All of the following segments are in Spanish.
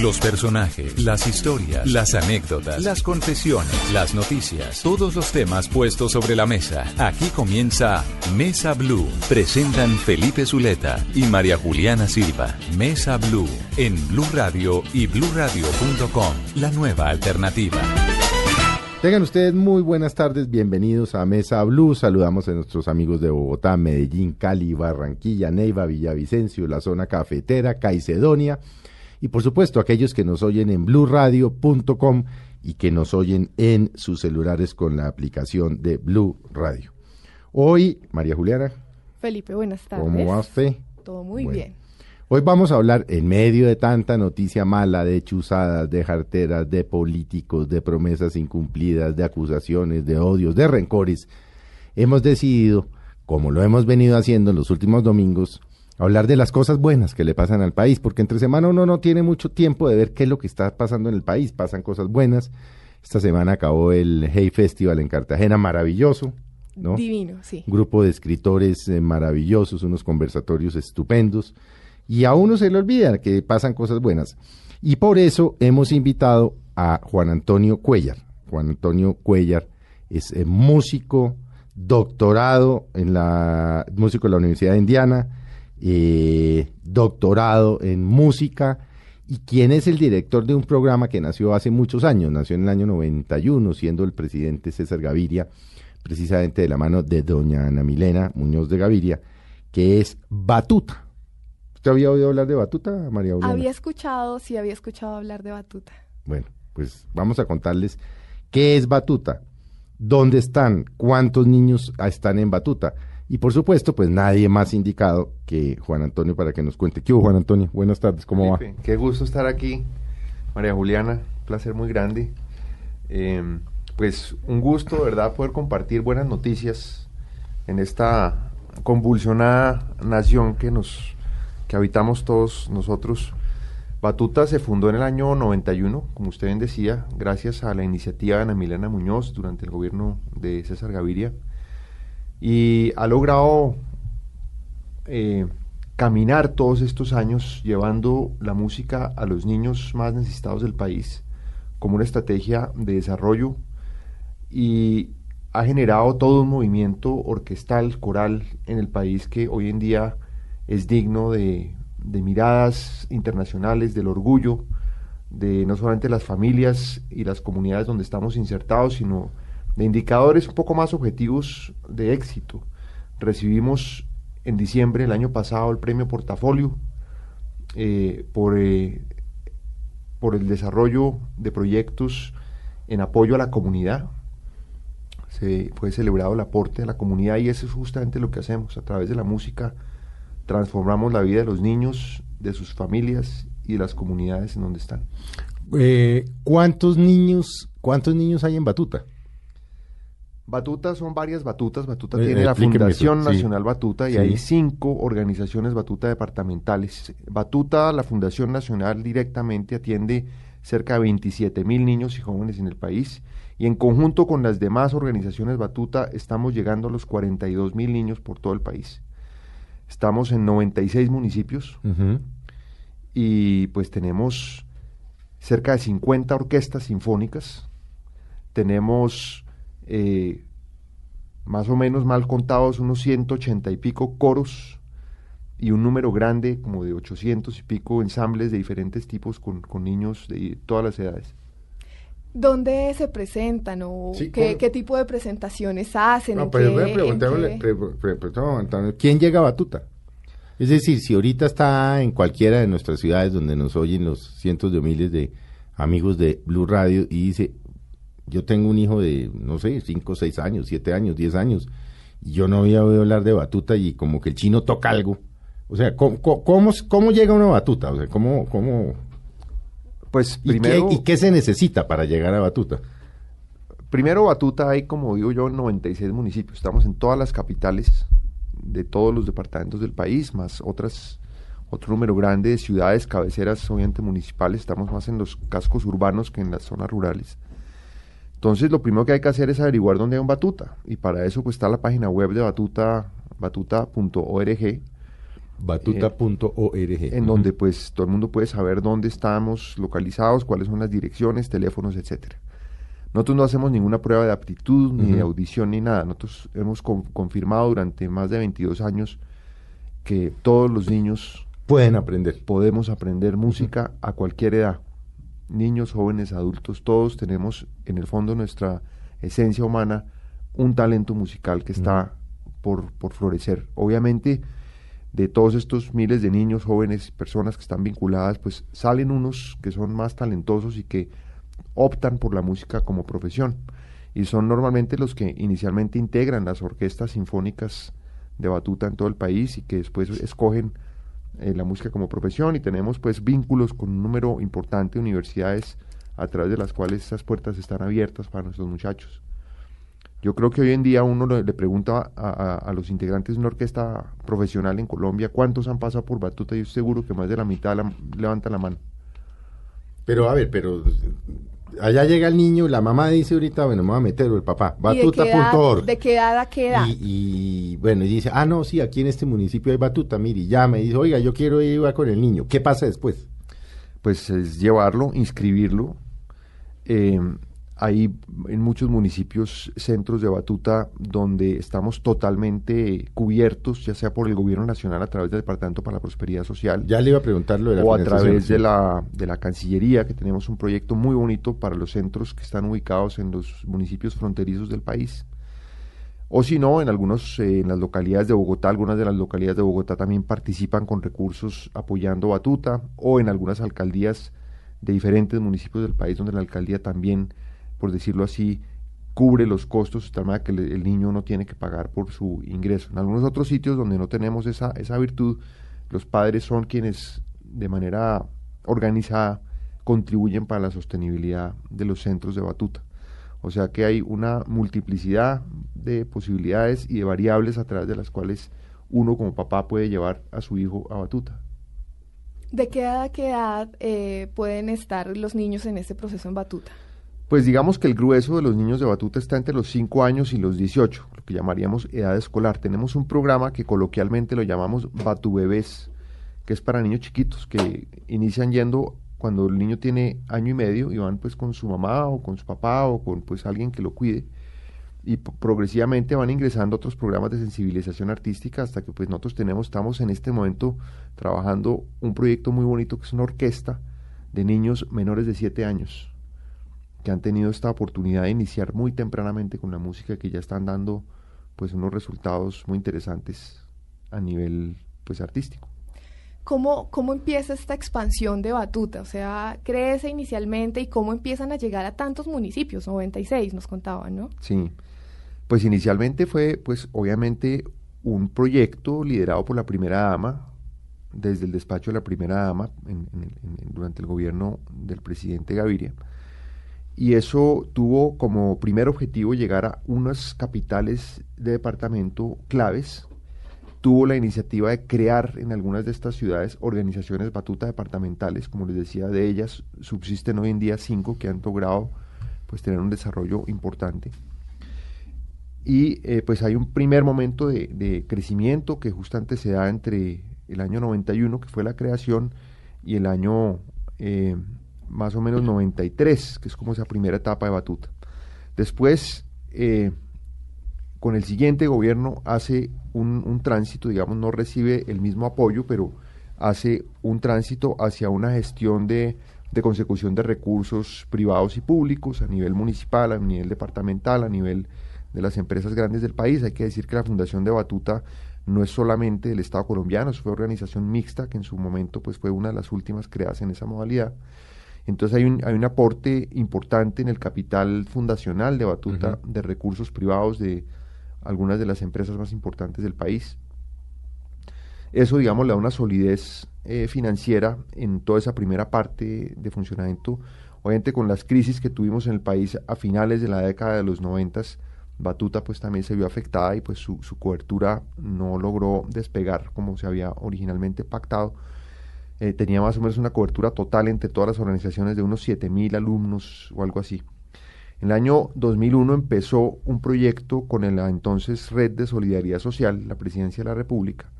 Los personajes, las historias, las anécdotas, las confesiones, las noticias, todos los temas puestos sobre la mesa. Aquí comienza Mesa Blue. Presentan Felipe Zuleta y María Juliana Silva. Mesa Blue en Blue Radio y bluradio.com. La nueva alternativa. Tengan ustedes muy buenas tardes, bienvenidos a Mesa Blue. Saludamos a nuestros amigos de Bogotá, Medellín, Cali, Barranquilla, Neiva, Villavicencio, la zona cafetera, Caicedonia y por supuesto aquellos que nos oyen en bluradio.com y que nos oyen en sus celulares con la aplicación de Blue Radio. Hoy, María Juliana. Felipe, buenas tardes. ¿Cómo va usted? Todo muy Bueno. bien. Hoy vamos a hablar, en medio de tanta noticia mala, de chuzadas, de jarteras, de políticos, de promesas incumplidas, de acusaciones, de odios, de rencores, hemos decidido, como lo hemos venido haciendo en los últimos domingos, hablar de las cosas buenas que le pasan al país, porque entre semana uno no tiene mucho tiempo de ver qué es lo que está pasando en el país, pasan cosas buenas. Esta semana acabó el Hey Festival en Cartagena, maravilloso, ¿no? Divino, sí. un grupo de escritores eh, maravillosos, unos conversatorios estupendos, y a uno se le olvida que pasan cosas buenas. Y por eso hemos invitado a Juan Antonio Cuellar. Juan Antonio Cuellar es eh, músico, doctorado en la músico de la Universidad de Indiana, eh, doctorado en música y quien es el director de un programa que nació hace muchos años, nació en el año 91, siendo el presidente César Gaviria, precisamente de la mano de doña Ana Milena Muñoz de Gaviria, que es Batuta. ¿Usted había oído hablar de Batuta, María? Había escuchado, sí, había escuchado hablar de Batuta. Bueno, pues vamos a contarles qué es Batuta, dónde están, cuántos niños están en Batuta. Y por supuesto, pues nadie más indicado que Juan Antonio para que nos cuente. ¿Qué hubo, Juan Antonio? Buenas tardes, ¿cómo va? Qué gusto estar aquí, María Juliana, placer muy grande. Eh, pues un gusto, ¿verdad?, poder compartir buenas noticias en esta convulsionada nación que nos que habitamos todos nosotros. Batuta se fundó en el año 91, como usted bien decía, gracias a la iniciativa de Ana Milena Muñoz durante el gobierno de César Gaviria y ha logrado eh, caminar todos estos años llevando la música a los niños más necesitados del país como una estrategia de desarrollo y ha generado todo un movimiento orquestal, coral en el país que hoy en día es digno de, de miradas internacionales, del orgullo de no solamente las familias y las comunidades donde estamos insertados, sino de indicadores un poco más objetivos de éxito. Recibimos en diciembre del año pasado el premio Portafolio eh, por, eh, por el desarrollo de proyectos en apoyo a la comunidad. Se fue celebrado el aporte a la comunidad y eso es justamente lo que hacemos. A través de la música transformamos la vida de los niños, de sus familias y de las comunidades en donde están. Eh, ¿Cuántos niños, cuántos niños hay en Batuta? Batuta son varias batutas. Batuta Eh, tiene la Fundación eso, sí. Nacional Batuta y Sí. hay cinco organizaciones Batuta departamentales. Batuta, la Fundación Nacional directamente atiende cerca de 27 mil niños y jóvenes en el país y en conjunto con las demás organizaciones Batuta estamos llegando a los 42 mil niños por todo el país. Estamos en 96 municipios Ujú. y pues tenemos cerca de 50 orquestas sinfónicas, tenemos eh, más o menos mal contados unos 180 y pico coros y un número grande como de 800 y pico ensambles de diferentes tipos con, con niños de todas las edades. ¿Dónde se presentan o Sí, qué, qué tipo de presentaciones hacen? No, ¿En pero qué- pre- pre- pre- no, Antonio, ¿quién llega a Batuta? Es decir, si ahorita está en cualquiera de nuestras ciudades donde nos oyen los cientos de miles de amigos de Blue Radio y dice, yo tengo un hijo de, no sé, 5, 6 años, 7 años, 10 años, y yo no había oído hablar de Batuta y como que el chino toca algo. O sea, ¿cómo, cómo, cómo- cómo llega una Batuta? O sea, ¿cómo, cómo, Pues ¿Y, primero, qué, y qué se necesita para llegar a Batuta? primero Batuta hay, como digo yo, 96 municipios. Estamos en todas las capitales de todos los departamentos del país, más otras otro número grande de ciudades, cabeceras, obviamente municipales. Estamos más en los cascos urbanos que en las zonas rurales. Entonces, lo primero que hay que hacer es averiguar dónde hay un Batuta. Y para eso pues, está la página web de Batuta, batuta.org, Batuta.org. en donde pues todo el mundo puede saber dónde estamos localizados, cuáles son las direcciones, teléfonos, etcétera. Nosotros no hacemos ninguna prueba de aptitud, ni de audición, ni nada. Nosotros hemos con- confirmado durante más de 22 años que todos los niños Pueden aprender. podemos aprender música a cualquier edad. Niños, jóvenes, adultos, todos tenemos en el fondo nuestra esencia humana un talento musical que está por, por florecer. Obviamente, de todos estos miles de niños, jóvenes, personas que están vinculadas, pues salen unos que son más talentosos y que optan por la música como profesión. Y son normalmente los que inicialmente integran las orquestas sinfónicas de batuta en todo el país y que después escogen eh, la música como profesión y tenemos pues vínculos con un número importante de universidades a través de las cuales esas puertas están abiertas para nuestros muchachos. Yo creo que hoy en día uno le, pregunta a, los integrantes de una orquesta profesional en Colombia cuántos han pasado por batuta y yo seguro que más de la mitad levantan la mano. Pero a ver, pero allá llega el niño, la mamá dice ahorita, bueno, me voy a meter, o el papá, ¿Y batuta.org. ¿De qué edad a qué edad? Y, y, bueno, y dice, ah, no, sí, aquí en este municipio hay batuta, mire, y llama y dice, oiga, yo quiero ir con el niño. ¿Qué pasa después? pues es llevarlo, inscribirlo. Eh, hay en muchos municipios centros de batuta donde estamos totalmente cubiertos, ya sea por el gobierno nacional a través del Departamento para la Prosperidad Social Ya le iba a preguntar lo de la o a través de la, de la Cancillería, que tenemos un proyecto muy bonito para los centros que están ubicados en los municipios fronterizos del país. O si no, en algunos, eh, en las localidades de Bogotá, algunas de las localidades de Bogotá también participan con recursos apoyando Batuta, o en algunas alcaldías de diferentes municipios del país donde la alcaldía también, por decirlo así, cubre los costos de tal manera que el niño no tiene que pagar por su ingreso. En algunos otros sitios donde no tenemos esa, esa virtud, los padres son quienes de manera organizada contribuyen para la sostenibilidad de los centros de batuta. O sea que hay una multiplicidad de posibilidades y de variables a través de las cuales uno como papá puede llevar a su hijo a batuta. ¿De qué edad qué edad eh, pueden estar los niños en este proceso en batuta? Pues digamos que el grueso de los niños de batuta está entre los 5 años y los 18, lo que llamaríamos edad escolar. Tenemos un programa que coloquialmente lo llamamos Batubebés, que es para niños chiquitos que inician yendo cuando el niño tiene año y medio y van pues con su mamá o con su papá o con pues alguien que lo cuide y progresivamente van ingresando otros programas de sensibilización artística hasta que pues nosotros tenemos, estamos en este momento trabajando un proyecto muy bonito que es una orquesta de niños menores de 7 años que han tenido esta oportunidad de iniciar muy tempranamente con la música que ya están dando pues unos resultados muy interesantes a nivel pues artístico. ¿Cómo, ¿Cómo empieza esta expansión de batuta? O sea, crece inicialmente y cómo empiezan a llegar a tantos municipios, 96 nos contaban, ¿no? Sí, pues inicialmente fue pues obviamente un proyecto liderado por la primera dama, desde el despacho de la primera dama en- en- en- durante el gobierno del presidente Gaviria. Y eso tuvo como primer objetivo llegar a unas capitales de departamento claves. Tuvo la iniciativa de crear en algunas de estas ciudades organizaciones batuta departamentales, como les decía, de ellas subsisten hoy en día cinco que han logrado pues tener un desarrollo importante. Y eh, pues hay un primer momento de, crecimiento que justamente se da entre el año 91, que fue la creación, y el año eh, más o menos 93, que es como esa primera etapa de batuta. Después, eh, con el siguiente gobierno hace un, tránsito, digamos, no recibe el mismo apoyo, pero hace un tránsito hacia una gestión de, de consecución de recursos privados y públicos a nivel municipal, a nivel departamental, a nivel de las empresas grandes del país. Hay que decir que la Fundación de Batuta no es solamente del Estado colombiano, fue organización mixta que en su momento pues fue una de las últimas creadas en esa modalidad. Entonces hay un, hay un aporte importante en el capital fundacional de Batuta de recursos privados de algunas de las empresas más importantes del país. Eso, digamos, le da una solidez eh, financiera en toda esa primera parte de funcionamiento. Obviamente con las crisis que tuvimos en el país a finales de la década de los noventas, Batuta pues también se vio afectada y pues su, cobertura no logró despegar como se había originalmente pactado. Eh, tenía más o menos una cobertura total entre todas las organizaciones de unos 7.000 alumnos o algo así. En el año 2001 empezó un proyecto con la entonces Red de Solidaridad Social, la Presidencia de la República,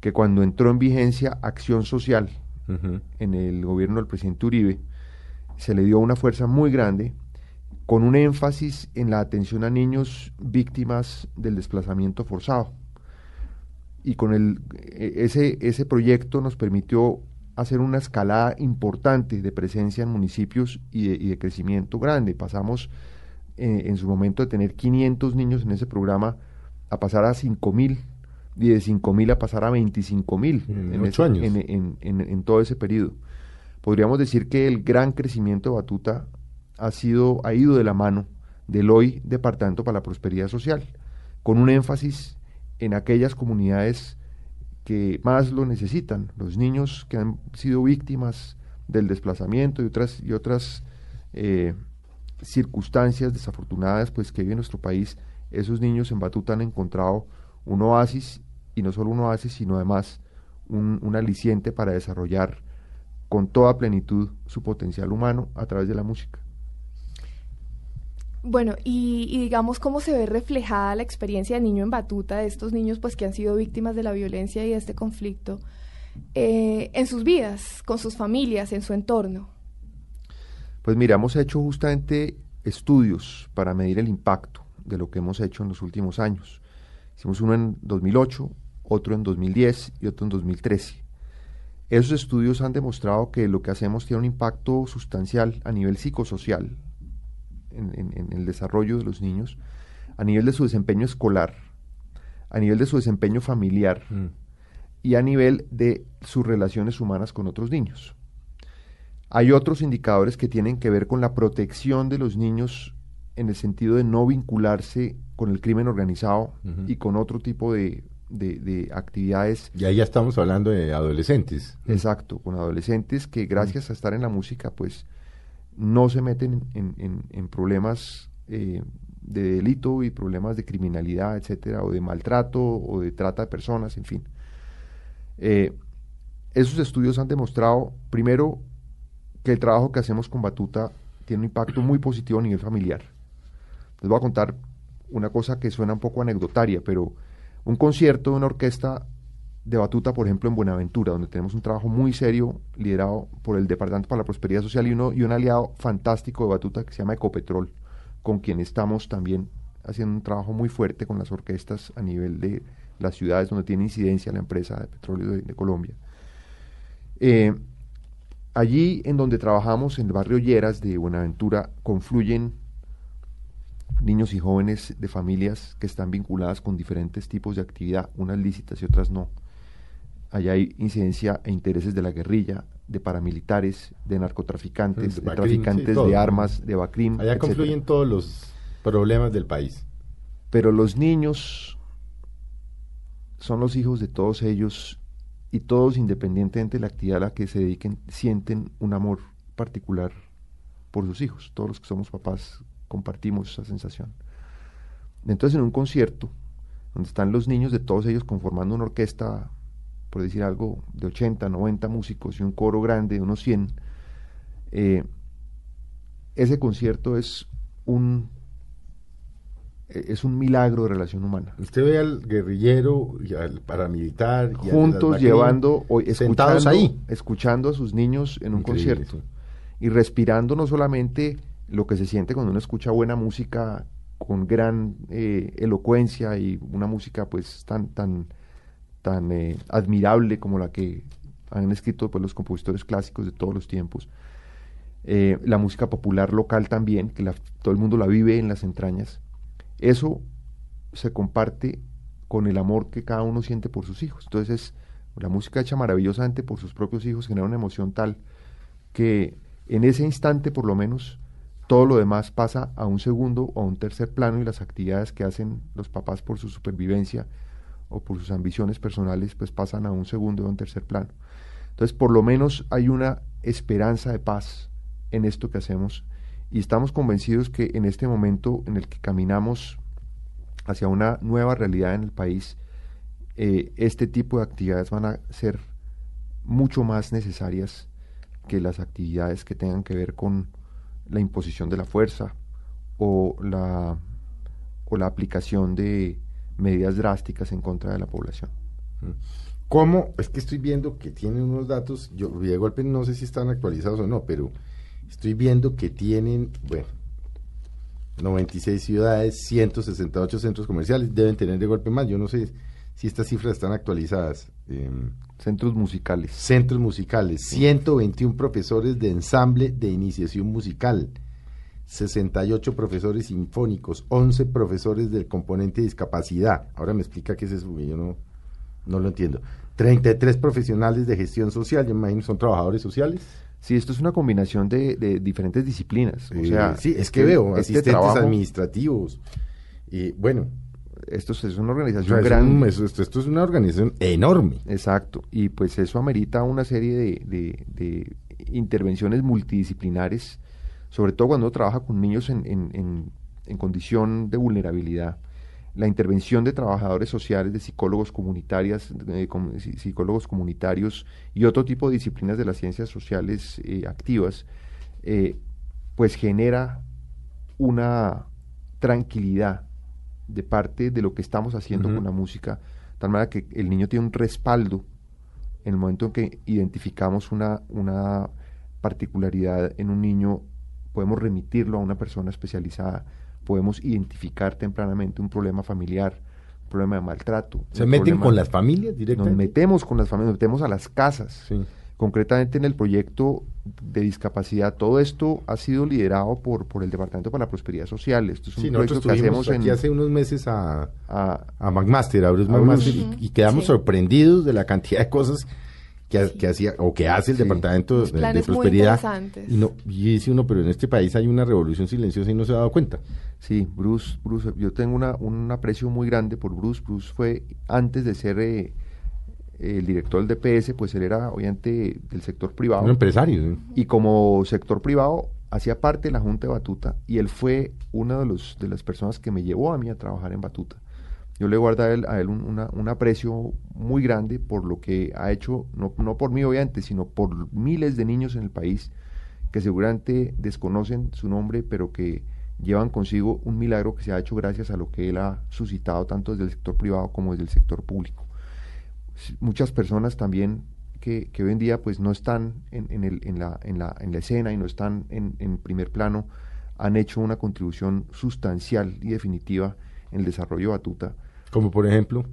que cuando entró en vigencia Acción Social en el gobierno del presidente Uribe, se le dio una fuerza muy grande con un énfasis en la atención a niños víctimas del desplazamiento forzado. Y con el, e, ese, ese proyecto nos permitió hacer una escalada importante de presencia en municipios y de, crecimiento grande. Pasamos eh, en su momento de tener 500 niños en ese programa a pasar a 5.000 y de 5.000 a pasar a 25.000 en, en, años. En, en, todo ese periodo. Podríamos decir que el gran crecimiento de Batuta ha, sido, ha ido de la mano del hoy Departamento para la Prosperidad Social, con un énfasis en aquellas comunidades que más lo necesitan, los niños que han sido víctimas del desplazamiento y otras, y otras eh, circunstancias desafortunadas pues, que vive nuestro país, esos niños en Batuta han encontrado un oasis, y no solo un oasis, sino además un, un aliciente para desarrollar con toda plenitud su potencial humano a través de la música. Bueno, y, digamos cómo se ve reflejada la experiencia de niño en batuta, de estos niños pues que han sido víctimas de la violencia y de este conflicto, eh, en sus vidas, con sus familias, en su entorno. Pues mira, hemos hecho justamente estudios para medir el impacto de lo que hemos hecho en los últimos años. Hicimos uno en 2008, otro en 2010 y otro en 2013. Esos estudios han demostrado que lo que hacemos tiene un impacto sustancial a nivel psicosocial, en, el desarrollo de los niños, a nivel de su desempeño escolar, a nivel de su desempeño familiar mm. y a nivel de sus relaciones humanas con otros niños. Hay otros indicadores que tienen que ver con la protección de los niños en el sentido de no vincularse con el crimen organizado y con otro tipo de, actividades. Y ahí ya estamos hablando de adolescentes. Exacto, con adolescentes que gracias a estar en la música, pues no se meten en, problemas eh, de delito y problemas de criminalidad, etcétera, o de maltrato o de trata de personas, en fin. Eh, esos estudios han demostrado, primero, que el trabajo que hacemos con Batuta tiene un impacto muy positivo a nivel familiar. Les voy a contar una cosa que suena un poco anecdotaria, pero un concierto de una orquesta de batuta, por ejemplo, en Buenaventura, donde tenemos un trabajo muy serio liderado por el Departamento para la Prosperidad Social y, uno, y un aliado fantástico de batuta que se llama Ecopetrol, con quien estamos también haciendo un trabajo muy fuerte con las orquestas a nivel de las ciudades donde tiene incidencia la empresa de petróleo de, Colombia. Eh, allí en donde trabajamos, en el barrio Lleras de Buenaventura, confluyen niños y jóvenes de familias que están vinculadas con diferentes tipos de actividad, unas lícitas y otras no allá hay incidencia e intereses de la guerrilla, de paramilitares, de narcotraficantes, de, traficantes de armas, de Bacrim. Allá confluyen todos los problemas del país. Pero los niños son los hijos de todos ellos y todos, independientemente de la actividad a la que se dediquen, sienten un amor particular por sus hijos. Todos los que somos papás compartimos esa sensación. Entonces, en un concierto, donde están los niños de todos ellos conformando una orquesta por decir algo, de 80, 90 músicos y un coro grande de unos 100, eh, ese concierto es un es un milagro de relación humana. Usted ve al guerrillero y al paramilitar juntos llevando escuchando, ahí, escuchando a sus niños en un concierto y respirando no solamente lo que se siente cuando uno escucha buena música con gran eh, elocuencia y una música pues tan tan tan eh, admirable como la que han escrito pues, los compositores clásicos de todos los tiempos. Eh, la música popular local también, que todo el mundo la vive en las entrañas. Eso se comparte con el amor que cada uno siente por sus hijos. Entonces, la música hecha maravillosamente por sus propios hijos genera una emoción tal que en ese instante, por lo menos, todo lo demás pasa a un segundo o a un tercer plano y las actividades que hacen los papás por su supervivencia o por sus ambiciones personales, pues pasan a un segundo o un tercer plano. Entonces, por lo menos hay una esperanza de paz en esto que hacemos y estamos convencidos que en este momento en el que caminamos hacia una nueva realidad en el país, eh, este tipo de actividades van a ser mucho más necesarias que las actividades que tengan que ver con la imposición de la fuerza o la, o la aplicación de medidas drásticas en contra de la población. ¿Cómo? Es que estoy viendo que tienen unos datos, yo de golpe no sé si están actualizados o no, pero estoy viendo que tienen, bueno, 96 ciudades, 168 centros comerciales, deben tener de golpe más, yo no sé si estas cifras están actualizadas. Em, centros musicales. Centros musicales, 121 profesores de ensamble de iniciación musical, 68 profesores sinfónicos, 11 profesores del componente de discapacidad. Ahora me explica qué es eso, porque yo no, no lo entiendo. 33 profesionales de gestión social, yo me imagino son trabajadores sociales. Sí, esto es una combinación de, diferentes disciplinas. o sea, sí, es que veo este asistentes administrativos. Y bueno, esto es una organización grande. esto, es una organización enorme. Exacto. Y pues eso amerita una serie de, intervenciones multidisciplinares, sobre todo cuando uno trabaja con niños en, condición de vulnerabilidad. La intervención de trabajadores sociales, de psicólogos comunitarias, psicólogos comunitarios y otro tipo de disciplinas de las ciencias sociales eh, activas, eh, pues genera una tranquilidad de parte de lo que estamos haciendo con la música, tal manera que el niño tiene un respaldo en el momento en que identificamos una, una particularidad en un niño, podemos remitirlo a una persona especializada, podemos identificar tempranamente un problema familiar, un problema de maltrato. ¿Se meten con las familias directamente? Nos metemos con las familias, nos metemos a las casas. Sí concretamente en el proyecto de discapacidad. Todo esto ha sido liderado por, por el Departamento para la Prosperidad Social. Esto es un proyecto que hacemos aquí hace unos meses a, a, a McMaster, a Bruce McMaster, y, quedamos sorprendidos de la cantidad de cosas que, que hacía o que hace el Departamento de, Prosperidad. y, no, y dice uno, pero en este país hay una revolución silenciosa y no se ha dado cuenta. Sí, Bruce, Bruce yo tengo una, un aprecio muy grande por Bruce. Bruce fue, antes de ser... Eh, el director del DPS, pues él era obviamente del sector privado. Un empresario. Y como sector privado hacía parte de la Junta de Batuta y él fue una de, los, de las personas que me llevó a mí a trabajar en Batuta. Yo le guardo a él, a él un, aprecio muy grande por lo que ha hecho, no, no por mí obviamente, sino por miles de niños en el país que seguramente desconocen su nombre, pero que llevan consigo un milagro que se ha hecho gracias a lo que él ha suscitado tanto desde el sector privado como desde el sector público. Muchas personas también que, hoy en día pues no están en, el, en, la, en, la, en la escena y no están en, primer plano, han hecho una contribución sustancial y definitiva en el desarrollo de Batuta. Como por ejemplo.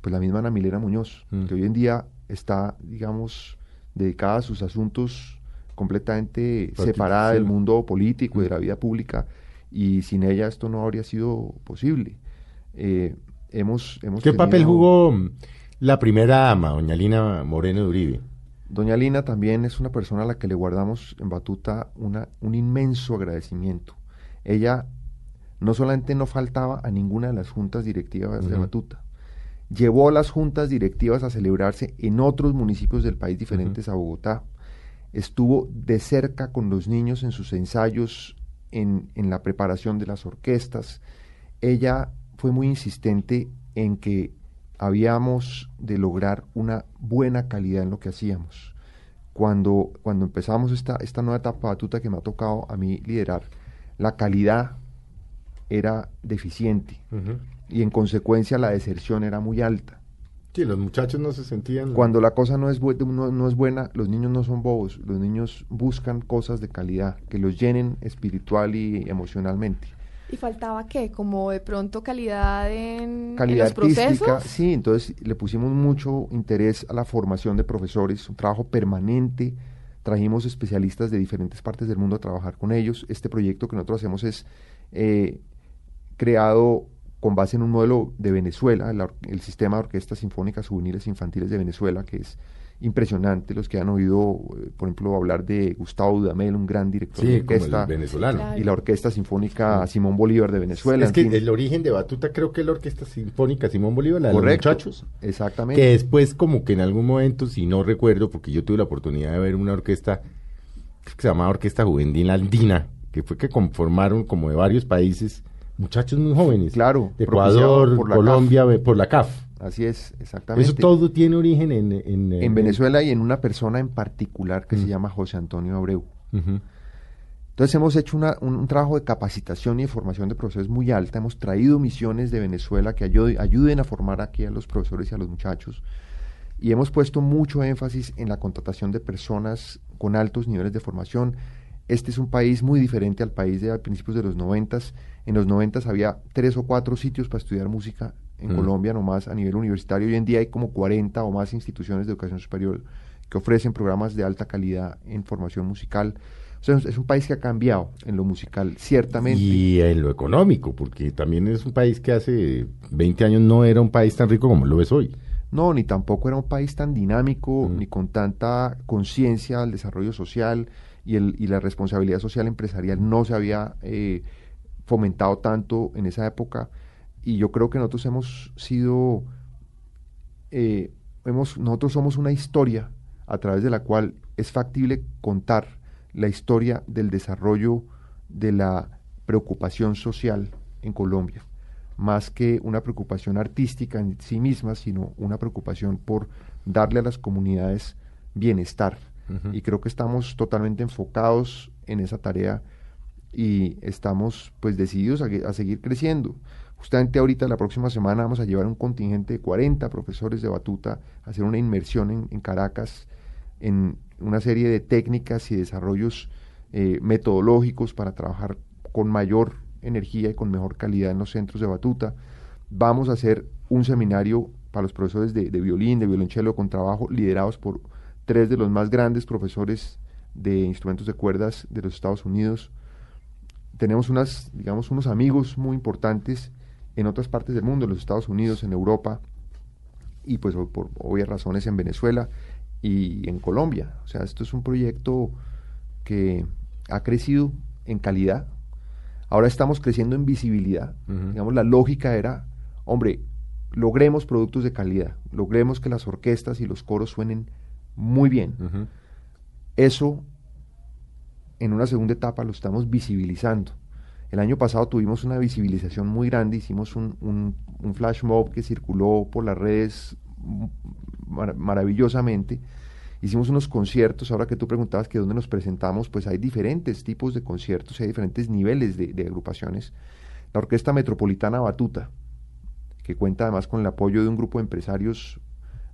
Pues la misma Ana Milena Muñoz, mm. que hoy en día está, digamos, dedicada a sus asuntos completamente separada del mundo político y de la mm. vida pública, y sin ella esto no habría sido posible. Eh, hemos, hemos ¿Qué papel jugó la primera dama, doña Lina Moreno de Uribe. Doña Lina también es una persona a la que le guardamos en Batuta una, un inmenso agradecimiento. Ella no solamente no faltaba a ninguna de las juntas directivas de Batuta, llevó las juntas directivas a celebrarse en otros municipios del país diferentes a Bogotá. Estuvo de cerca con los niños en sus ensayos, en, en la preparación de las orquestas. Ella fue muy insistente en que habíamos de lograr una buena calidad en lo que hacíamos. Cuando, cuando empezamos esta, esta nueva etapa batuta que me ha tocado a mí liderar, la calidad era deficiente y en consecuencia la deserción era muy alta. Sí, los muchachos no se sentían... Cuando la cosa no es, no, no es buena, los niños no son bobos, los niños buscan cosas de calidad que los llenen espiritual y emocionalmente. ¿Y faltaba qué? Como de pronto calidad en, calidad los procesos. Sí, entonces le pusimos mucho interés a la formación de profesores, un trabajo permanente. Trajimos especialistas de diferentes partes del mundo a trabajar con ellos. Este proyecto que nosotros hacemos es eh, creado con base en un modelo de Venezuela, el, el, sistema de orquestas sinfónicas juveniles infantiles de Venezuela, que es impresionante los que han oído, eh, por ejemplo, hablar de Gustavo Dudamel, un gran director Sí, de como el orquesta, venezolano. Claro. y la Orquesta Sinfónica Simón Bolívar de Venezuela. Es que fin. el origen de Batuta creo que es la Orquesta Sinfónica Simón Bolívar, la de los muchachos. Exactamente. Que después como que en algún momento, si no recuerdo, porque yo tuve la oportunidad de ver una orquesta que se llamaba Orquesta Juvenil Andina, que fue que conformaron como de varios países muchachos muy jóvenes. Claro, De Ecuador, por Colombia, por la CAF. Así es, exactamente. Eso todo tiene origen en... En, en Venezuela y en una persona en particular que se Mm. llama José Antonio Abreu. Entonces hemos hecho una- un, un trabajo de capacitación y de formación de profesores muy alta. Hemos traído misiones de Venezuela que ayude- ayuden a formar aquí a los profesores y a los muchachos. Y hemos puesto mucho énfasis en la contratación de personas con altos niveles de formación. Este es un país muy diferente al país de a principios de los noventas. En los noventas había tres o cuatro sitios para estudiar música en Mm. Colombia nomás a nivel universitario. Hoy en día hay como 40 o más instituciones de educación superior que ofrecen programas de alta calidad en formación musical. O sea, es- es un país que ha cambiado en lo musical, ciertamente. Y en lo económico, porque también es un país que hace 20 años no era un país tan rico como lo es hoy. No, ni tampoco era un país tan dinámico, Mm. ni con tanta conciencia al desarrollo social y, el, y la responsabilidad social empresarial no se había eh, fomentado tanto en esa época. Y yo creo que nosotros hemos sido, eh, hemos, nosotros somos una historia a través de la cual es factible contar la historia del desarrollo de la preocupación social en Colombia más que una preocupación artística en sí misma, sino una preocupación por darle a las comunidades bienestar. Y creo que estamos totalmente enfocados en esa tarea y estamos pues decididos a, seguir creciendo. Justamente ahorita, la próxima semana, vamos a llevar un contingente de 40 profesores de batuta a hacer una inmersión en, Caracas en una serie de técnicas y desarrollos eh, metodológicos para trabajar con mayor energía y con mejor calidad en los centros de batuta. Vamos a hacer un seminario para los profesores de violín, de violonchelo, con trabajo liderados por tres de los más grandes profesores de instrumentos de cuerdas de los Estados Unidos. Tenemos unas, digamos, unos amigos muy importantes en otras partes del mundo, en los Estados Unidos, en Europa y pues por obvias razones en Venezuela y en Colombia. O sea, esto es un proyecto que ha crecido en calidad. Ahora estamos creciendo en visibilidad. Digamos, la lógica era, hombre, logremos productos de calidad, logremos que las orquestas y los coros suenen muy bien. Eso en una segunda etapa lo estamos visibilizando. El año pasado tuvimos una visibilización muy grande, hicimos un, flash mob que circuló por las redes mar- maravillosamente. Hicimos unos conciertos, ahora que tú preguntabas que dónde nos presentamos, pues hay diferentes tipos de conciertos, hay diferentes niveles de, de agrupaciones. La Orquesta Metropolitana Batuta, que cuenta además con el apoyo de un grupo de empresarios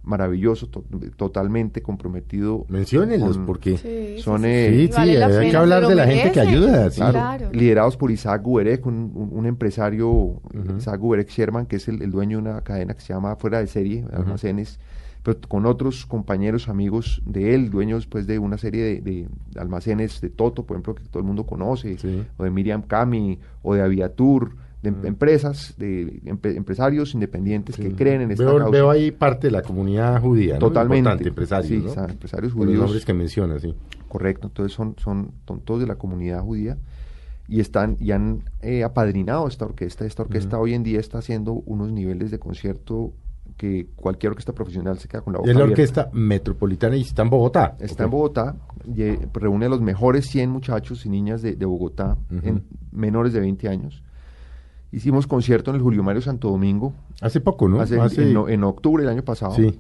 maravilloso, to- totalmente comprometido Menciónenlos, Con- porque... Sí, Son, sí, eh, Sí, sí, Vale la hay que hablar de la gente que ayuda, sí. Claro. liderados por Isaac Guberek, un, un- un empresario. Isaac Guberek Sherman, que es el, el dueño de una cadena que se llama Fuera de Serie, almacenes, pero con otros compañeros, amigos de él, dueños pues de una serie de, de almacenes de Toto, por ejemplo, que todo el mundo conoce, Sí. o de Miriam Cami, o de Aviatur, de Mm. empresas, de empe- empresarios independientes que creen en esta veo, causa. veo ahí parte de la comunidad judía, ¿no? Totalmente. Importante, empresarios, Sí, ¿no? o sea, empresarios Por los judíos. nombres que menciona, sí. Correcto, entonces son, son, son todos de la comunidad judía y están y han eh, apadrinado esta orquesta. Esta orquesta hoy en día está haciendo unos niveles de concierto que cualquier orquesta profesional se queda con la boca Es la abierta. Orquesta Metropolitana y está en Bogotá. Está en Bogotá, y, reúne a los mejores 100 muchachos y niñas de, de Bogotá, en menores de 20 años. Hicimos concierto en el Julio Mario Santo Domingo Hace poco, ¿no? hace- Hace- en, octubre del año pasado Sí.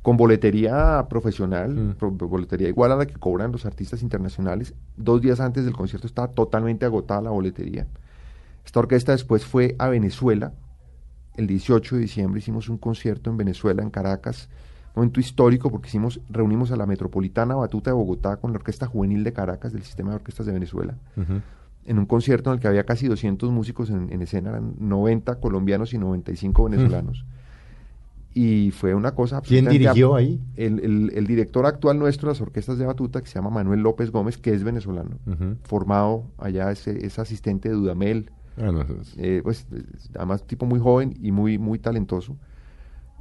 con boletería profesional, Mm. pro- boletería igual a la que cobran los artistas internacionales. Dos días antes del concierto estaba totalmente agotada la boletería. Esta orquesta después fue a Venezuela. El 18 de diciembre hicimos un concierto en Venezuela, en Caracas. Momento histórico porque hicimos, reunimos a la Metropolitana Batuta de Bogotá con la Orquesta Juvenil de Caracas del Sistema de Orquestas de Venezuela. En un concierto en el que había casi 200 músicos en, en escena, eran 90 colombianos y 95 venezolanos. Y fue una cosa ¿Quién dirigió ahí? el, el- el director actual nuestro de las orquestas de batuta, que se llama Manuel López Gómez, que es venezolano, formado allá, es, es asistente de Dudamel, Ah, no, es- eh, pues es- además tipo muy joven y muy, muy talentoso.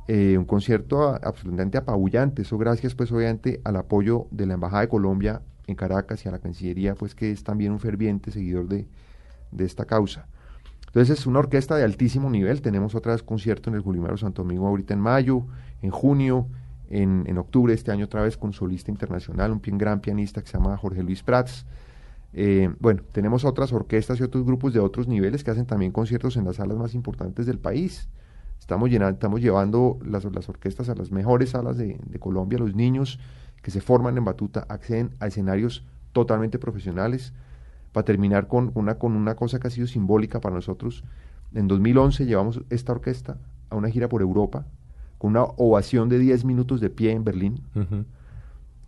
eh, un concierto absolutamente apabullante, eso gracias pues obviamente al apoyo de la Embajada de Colombia en Caracas y a la Cancillería pues que es también un ferviente seguidor de, de esta causa. Entonces es una orquesta de altísimo nivel, tenemos otra vez concierto en el Julimaro Santo Domingo ahorita en mayo, en junio, en, en, octubre este año otra vez con solista internacional, un bien gran pianista que se llama Jorge Luis Prats. Eh, bueno, tenemos otras orquestas y otros grupos de otros niveles que hacen también conciertos en las salas más importantes del país. Estamos, llenando, estamos llevando las, las orquestas a las mejores salas de, de Colombia, los niños que se forman en batuta acceden a escenarios totalmente profesionales. Para terminar con una, con una cosa que ha sido simbólica para nosotros, en 2011 llevamos esta orquesta a una gira por Europa, con una ovación de 10 minutos de pie en Berlín.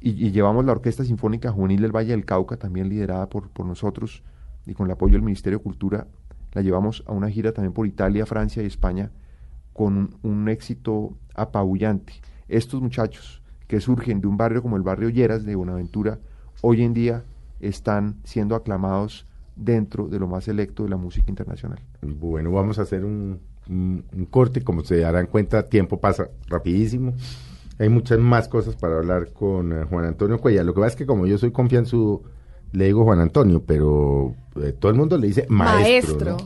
Y llevamos la Orquesta Sinfónica Juvenil del Valle del Cauca, también liderada por, por nosotros y con el apoyo del Ministerio de Cultura. La llevamos a una gira también por Italia, Francia y España con un, un éxito apabullante. Estos muchachos que surgen de un barrio como el barrio Lleras de Buenaventura, hoy en día están siendo aclamados dentro de lo más selecto de la música internacional. Bueno, vamos a hacer un, un- un corte, como se darán cuenta, tiempo pasa rapidísimo. Hay muchas más cosas para hablar con eh, Juan Antonio Cuellar. Lo que pasa es que como yo soy confianzudo, le digo Juan Antonio, pero eh, todo el mundo le dice maestro. Maestro. ¿no?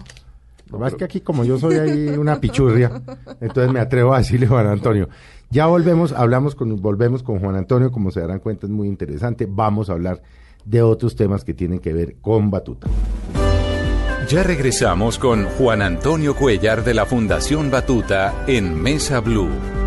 Lo pasa es que aquí como yo soy ahí una pichurria, entonces me atrevo a decirle Juan Antonio. Ya volvemos, hablamos con, volvemos con Juan Antonio, como se darán cuenta es muy interesante. Vamos a hablar de otros temas que tienen que ver con Batuta. Ya regresamos con Juan Antonio Cuellar de la Fundación Batuta en Mesa Blue.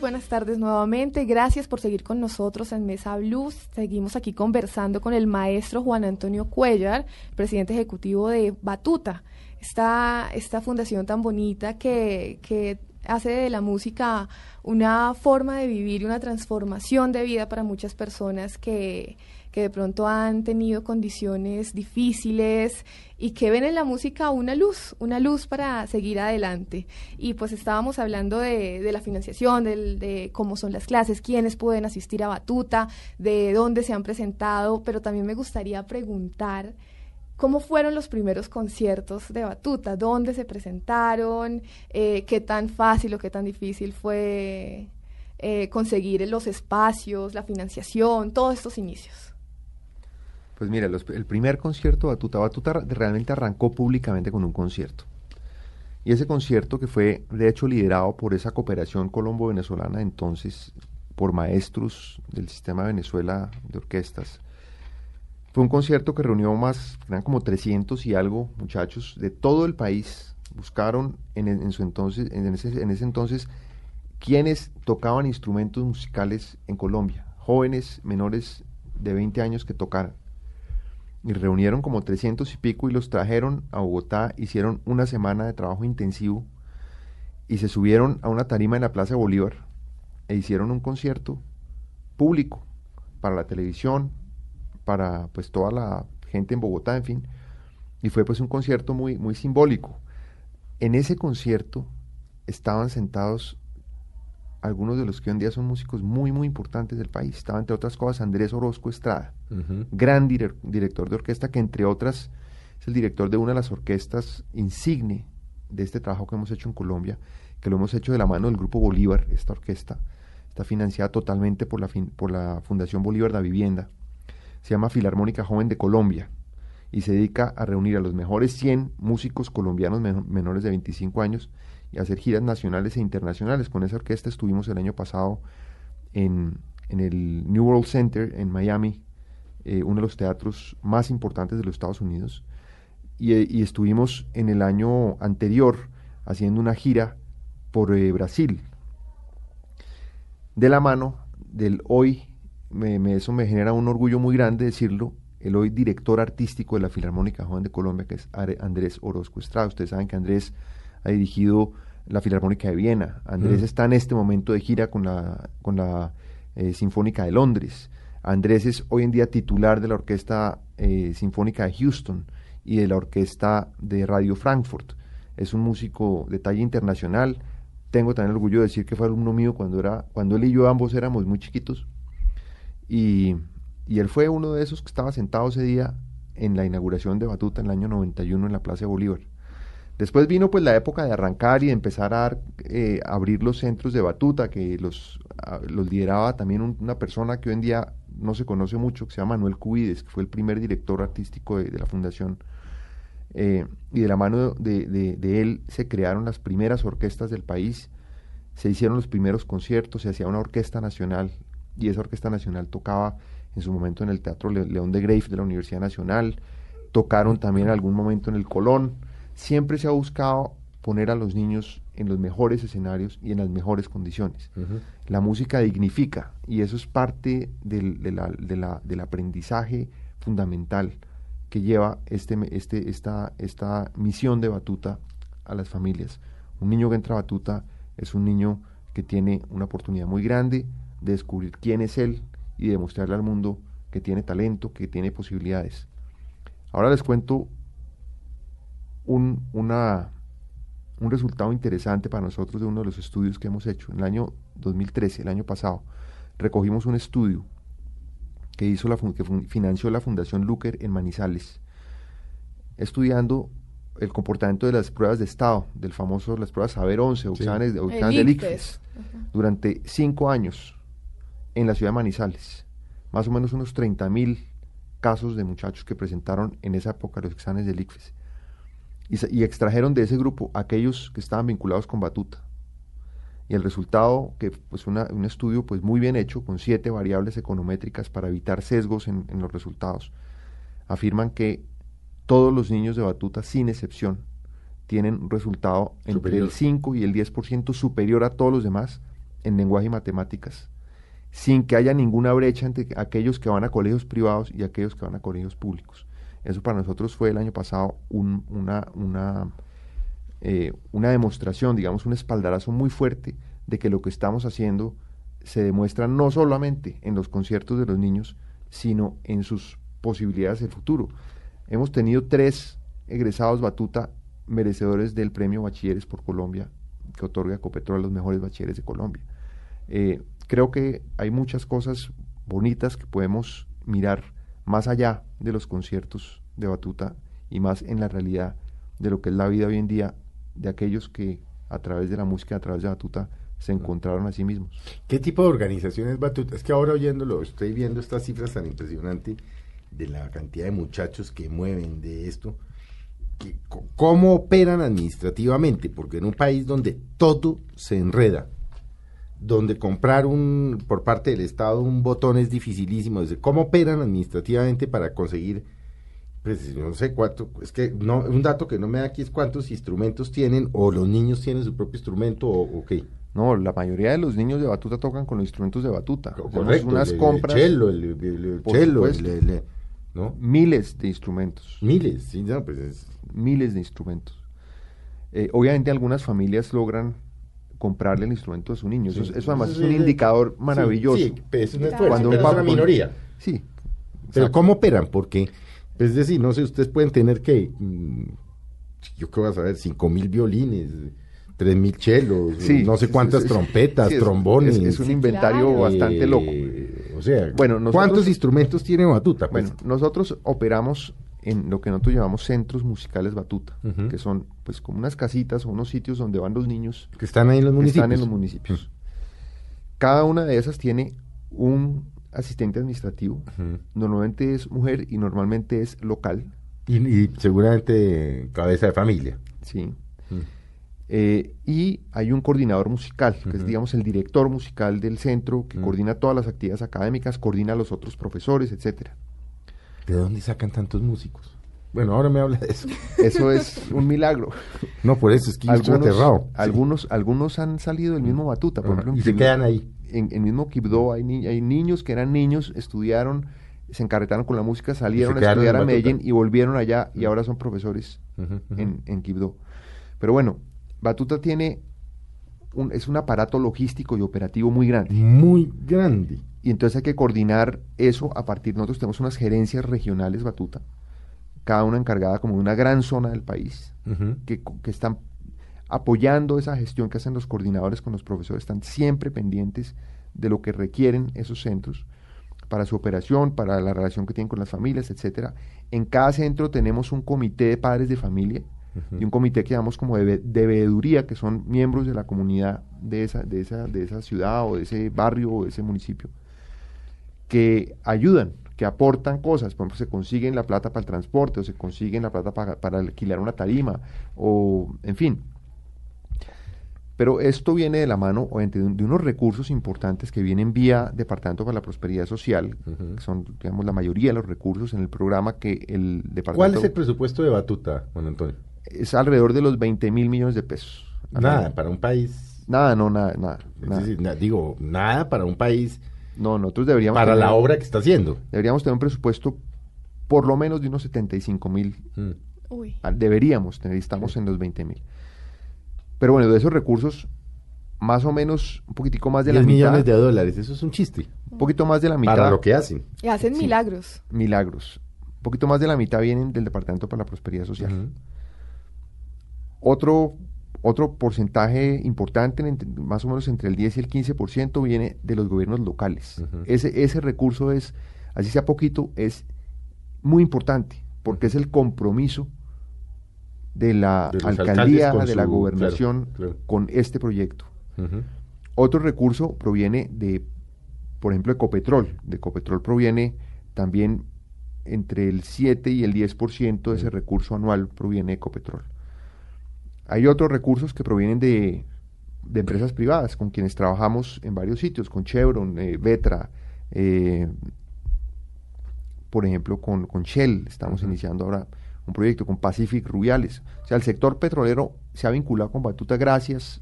Buenas tardes nuevamente. Gracias por seguir con nosotros en Mesa Blues. Seguimos aquí conversando con el maestro Juan Antonio Cuellar, presidente ejecutivo de Batuta, esta, esta fundación tan bonita que, que hace de la música una forma de vivir y una transformación de vida para muchas personas que, que de pronto han tenido condiciones difíciles y que ven en la música una luz, una luz para seguir adelante. Y pues estábamos hablando de, de la financiación, de cómo son las clases, quiénes pueden asistir a Batuta, de dónde se han presentado, pero también me gustaría preguntar ¿Cómo fueron los primeros conciertos de Batuta? ¿Dónde se presentaron? Eh, ¿Qué tan fácil o qué tan difícil fue eh, conseguir los espacios, la financiación, todos estos inicios? Pues mira, el primer concierto Batuta, Batuta realmente arrancó públicamente con un concierto. Y ese concierto que fue de hecho liderado por esa cooperación colombo-venezolana entonces, por maestros del sistema Venezuela de orquestas, fue un concierto que reunió más, eran como 300 y algo muchachos de todo el país. Buscaron en, su entonces, en ese, en ese entonces quienes tocaban instrumentos musicales en Colombia, jóvenes menores de 20 años que tocaran. Y reunieron como 300 y pico y los trajeron a Bogotá, hicieron una semana de trabajo intensivo y se subieron a una tarima en la Plaza Bolívar e hicieron un concierto público para la televisión, para pues toda la gente en Bogotá, en fin. Y fue pues un concierto muy, muy simbólico. En ese concierto estaban sentados algunos de los que hoy en día son músicos muy, muy importantes del país. Estaba, entre otras cosas, Andrés Orozco Estrada, gran dire- director de orquesta, que entre otras es el director de una de las orquestas insigne de este trabajo que hemos hecho en Colombia, que lo hemos hecho de la mano del Grupo Bolívar, esta orquesta. Está financiada totalmente por la, fin- por la Fundación Bolívar de la Vivienda. Se llama Filarmónica Joven de Colombia y se dedica a reunir a los mejores 100 músicos colombianos men- menores de 25 años y hacer giras nacionales e internacionales. Con esa orquesta estuvimos el año pasado en, en el New World Center en Miami, eh, uno de los teatros más importantes de los Estados Unidos. Y, eh, y estuvimos en el año anterior haciendo una gira por eh, Brasil, de la mano del hoy, me, eso me genera un orgullo muy grande decirlo, el hoy director artístico de la Filarmónica Joven de Colombia, que es Andrés Orozco Estrada. Ustedes saben que Andrés ha dirigido la Filarmónica de Viena. Andrés Mm. está en este momento de gira con la, con la eh, Sinfónica de Londres. Andrés es hoy en día titular de la Orquesta eh, Sinfónica de Houston y de la Orquesta de Radio Frankfurt. Es un músico de talla internacional. Tengo también el orgullo de decir que fue alumno mío cuando, era, cuando él y yo ambos éramos muy chiquitos. Y, y él fue uno de esos que estaba sentado ese día en la inauguración de Batuta en el año 91 en la Plaza de Bolívar. Después vino pues la época de arrancar y de empezar a eh, abrir los centros de batuta, que los, los lideraba también una persona que hoy en día no se conoce mucho, que se llama Manuel Cubides, que fue el primer director artístico de, la fundación. Eh, y de la mano de, de, él se crearon las primeras orquestas del país, se hicieron los primeros conciertos, se hacía una orquesta nacional, y esa orquesta nacional tocaba en su momento en el Teatro León de Grave de la Universidad Nacional, tocaron también en algún momento en el Colón, siempre se ha buscado poner a los niños en los mejores escenarios y en las mejores condiciones. La música dignifica y eso es parte del, del aprendizaje fundamental que lleva este, este, esta, esta misión de batuta a las familias. Un niño que entra a batuta es un niño que tiene una oportunidad muy grande de descubrir quién es él y de mostrarle al mundo que tiene talento, que tiene posibilidades. Ahora les cuento un, una, un resultado interesante para nosotros de uno de los estudios que hemos hecho. En el año 2013, el año pasado, recogimos un estudio que, hizo la, que financió la Fundación Luker en Manizales, estudiando el comportamiento de las pruebas de estado, del famoso, las pruebas Saber 11 o exámenes, de ICFES, durante cinco años en la ciudad de Manizales. Más o menos unos 30 mil casos de muchachos que presentaron en esa época los exámenes del ICFES y, extrajeron de ese grupo aquellos que estaban vinculados con Batuta. Y el resultado, que pues un estudio pues muy bien hecho, con siete variables econométricas para evitar sesgos en, los resultados, afirman que todos los niños de Batuta, sin excepción, tienen un resultado entre el 5 y el 10% superior a todos los demás en lenguaje y matemáticas, sin que haya ninguna brecha entre aquellos que van a colegios privados y aquellos que van a colegios públicos. Eso para nosotros fue el año pasado una, una, eh, una demostración, digamos, un espaldarazo muy fuerte de que lo que estamos haciendo se demuestra no solamente en los conciertos de los niños, sino en sus posibilidades de futuro. Hemos tenido tres egresados Batuta merecedores del premio Bachilleres por Colombia que otorga Copetrol a los mejores bachilleres de Colombia. Eh, creo que hay muchas cosas bonitas que podemos mirar más allá de los conciertos de batuta y más en la realidad de lo que es la vida hoy en día de aquellos que a través de la música, a través de batuta, se encontraron a sí mismos. ¿Qué tipo de organizaciones batuta? Es que ahora oyéndolo, estoy viendo estas cifras tan impresionantes de la cantidad de muchachos que mueven de esto. Que, ¿Cómo operan administrativamente? Porque en un país donde todo se enreda, donde comprar un por parte del Estado un botón es dificilísimo. Desde ¿Cómo operan administrativamente para conseguir, pues no sé cuánto, es que no, un dato que no me da aquí es cuántos instrumentos tienen o los niños tienen su propio instrumento o, qué? No, la mayoría de los niños de batuta tocan con los instrumentos de batuta. Correcto, unas compras. El el, ¿no? Miles de instrumentos. Miles, sí, no, pues es... Miles de instrumentos. Eh, obviamente algunas familias logran comprarle el instrumento a su niño. eso, además es un indicador maravilloso. Sí, es un esfuerzo, Cuando es una minoría. Sí. Pero ¿cómo operan? Porque, es decir, no sé, ustedes pueden tener que, mm, yo qué voy a saber, cinco mil violines, tres mil chelos, no sé cuántas trompetas, trombones. Es, un inventario bastante loco. Eh, o sea, bueno, ¿cuántos instrumentos tiene Batuta? Pues? Bueno, nosotros operamos en lo que nosotros llamamos centros musicales batuta, que son pues como unas casitas o unos sitios donde van los niños que están ahí en los municipios. Están en los municipios. Cada una de esas tiene un asistente administrativo. Normalmente es mujer y normalmente es local. Y, seguramente cabeza de familia. Sí. Eh, y hay un coordinador musical, que es, digamos, el director musical del centro, que coordina todas las actividades académicas, coordina a los otros profesores, etcétera. ¿De dónde sacan tantos músicos? Bueno, ahora me habla de eso. Eso es un milagro. No, por eso es que algunos, estoy aterrado. Algunos, algunos han salido del mismo Batuta, por ejemplo. Y se quedan ahí. En el mismo Quibdó hay, hay niños que eran niños, estudiaron, se encarretaron con la música, salieron a estudiar a Medellín y volvieron allá y ahora son profesores en, en Quibdó. Pero bueno, Batuta tiene un, es un aparato logístico y operativo muy grande. Muy grande. Y entonces hay que coordinar eso a partir, nosotros tenemos unas gerencias regionales Batuta, cada una encargada como de una gran zona del país, que, que, están apoyando esa gestión que hacen los coordinadores con los profesores, están siempre pendientes de lo que requieren esos centros para su operación, para la relación que tienen con las familias, etcétera. En cada centro tenemos un comité de padres de familia y un comité que llamamos como de, de veeduría, que son miembros de la comunidad de esa, de, esa, de esa ciudad o de ese barrio o de ese municipio, que ayudan, que aportan cosas, por ejemplo, se consiguen la plata para el transporte o se consiguen la plata para, para alquilar una tarima o, en fin. Pero esto viene de la mano de, un- de unos recursos importantes que vienen vía Departamento para la Prosperidad Social, que son, digamos, la mayoría de los recursos en el programa que el Departamento... ¿Cuál es el presupuesto de Batuta, Juan Antonio? es alrededor de los 20 mil millones de pesos. Nada, para un país. Nada, no, nada, nada. es nada. decir, na- digo, nada para un país, No, nosotros deberíamos para tener, la obra que está haciendo. deberíamos tener un presupuesto por lo menos de unos 75 mil. Mm. Uy. Ah, Deberíamos tener, y estamos en los 20 mil. Pero bueno, de esos recursos, más o menos, un poquitico más de la 10 mitad. millones de dólares, eso es un chiste. Un poquito más de la mitad. Para lo que hacen. Y hacen Sí. milagros. Milagros. Un poquito más de la mitad vienen del Departamento para la Prosperidad Social. Otro, otro porcentaje importante, más o menos entre el 10 y el 15%, viene de los gobiernos locales. Ese, ese recurso es, así sea poquito, es muy importante, porque es el compromiso de la De alcaldía, de la gobernación claro, claro. con este proyecto. Otro recurso proviene de, por ejemplo, de Copetrol. De Copetrol proviene también entre el 7 y el 10% de ese recurso anual proviene de Copetrol. Hay otros recursos que provienen de, de empresas privadas con quienes trabajamos en varios sitios, con Chevron, eh, Vetra, eh, por ejemplo, con, con Shell. Estamos iniciando ahora un proyecto con Pacific Rubiales. O sea, el sector petrolero se ha vinculado con Batuta gracias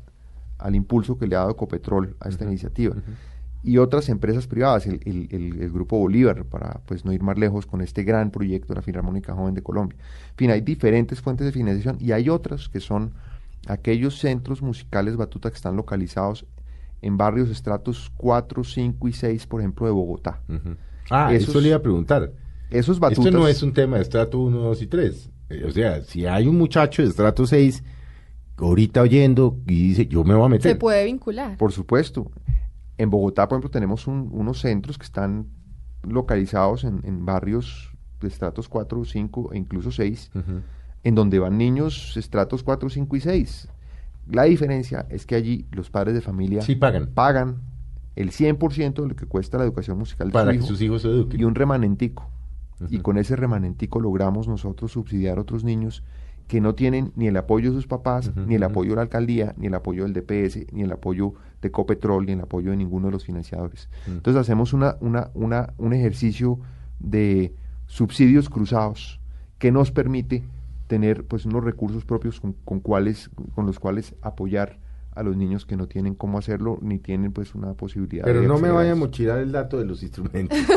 al impulso que le ha dado Ecopetrol a esta iniciativa. Y otras empresas privadas, el, el- el- el Grupo Bolívar, para pues no ir más lejos con este gran proyecto de la Filarmónica Joven de Colombia. En fin, hay diferentes fuentes de financiación y hay otras que son aquellos centros musicales Batuta que están localizados en barrios estratos 4, 5 y 6, por ejemplo, de Bogotá. Ah, Esos- eso le iba a preguntar. Esos batutas... Esto no es un tema de estrato 1, 2 y 3. Eh, o sea, si hay un muchacho de estrato 6 ahorita oyendo y dice, yo me voy a meter. Se puede vincular. Por supuesto. En Bogotá, por ejemplo, tenemos un- unos centros que están localizados en, en barrios de estratos 4, 5 e incluso 6, Ujú. en donde van niños estratos 4, 5 y 6. La diferencia es que allí los padres de familia Sí pagan. pagan el 100% de lo que cuesta la educación musical de Para su que hijo sus hijos se eduquen. y un remanentico. Y con ese remanentico logramos nosotros subsidiar a otros niños que no tienen ni el apoyo de sus papás, ni el apoyo de la alcaldía, ni el apoyo del DPS, ni el apoyo de Copetrol, ni el apoyo de ninguno de los financiadores. Mm. Entonces hacemos una, una, una, un ejercicio de subsidios cruzados que nos permite tener pues unos recursos propios con, con cuales, con los cuales apoyar a los niños que no tienen cómo hacerlo ni tienen pues una posibilidad Pero de no me vaya a mochilar el dato de los instrumentos.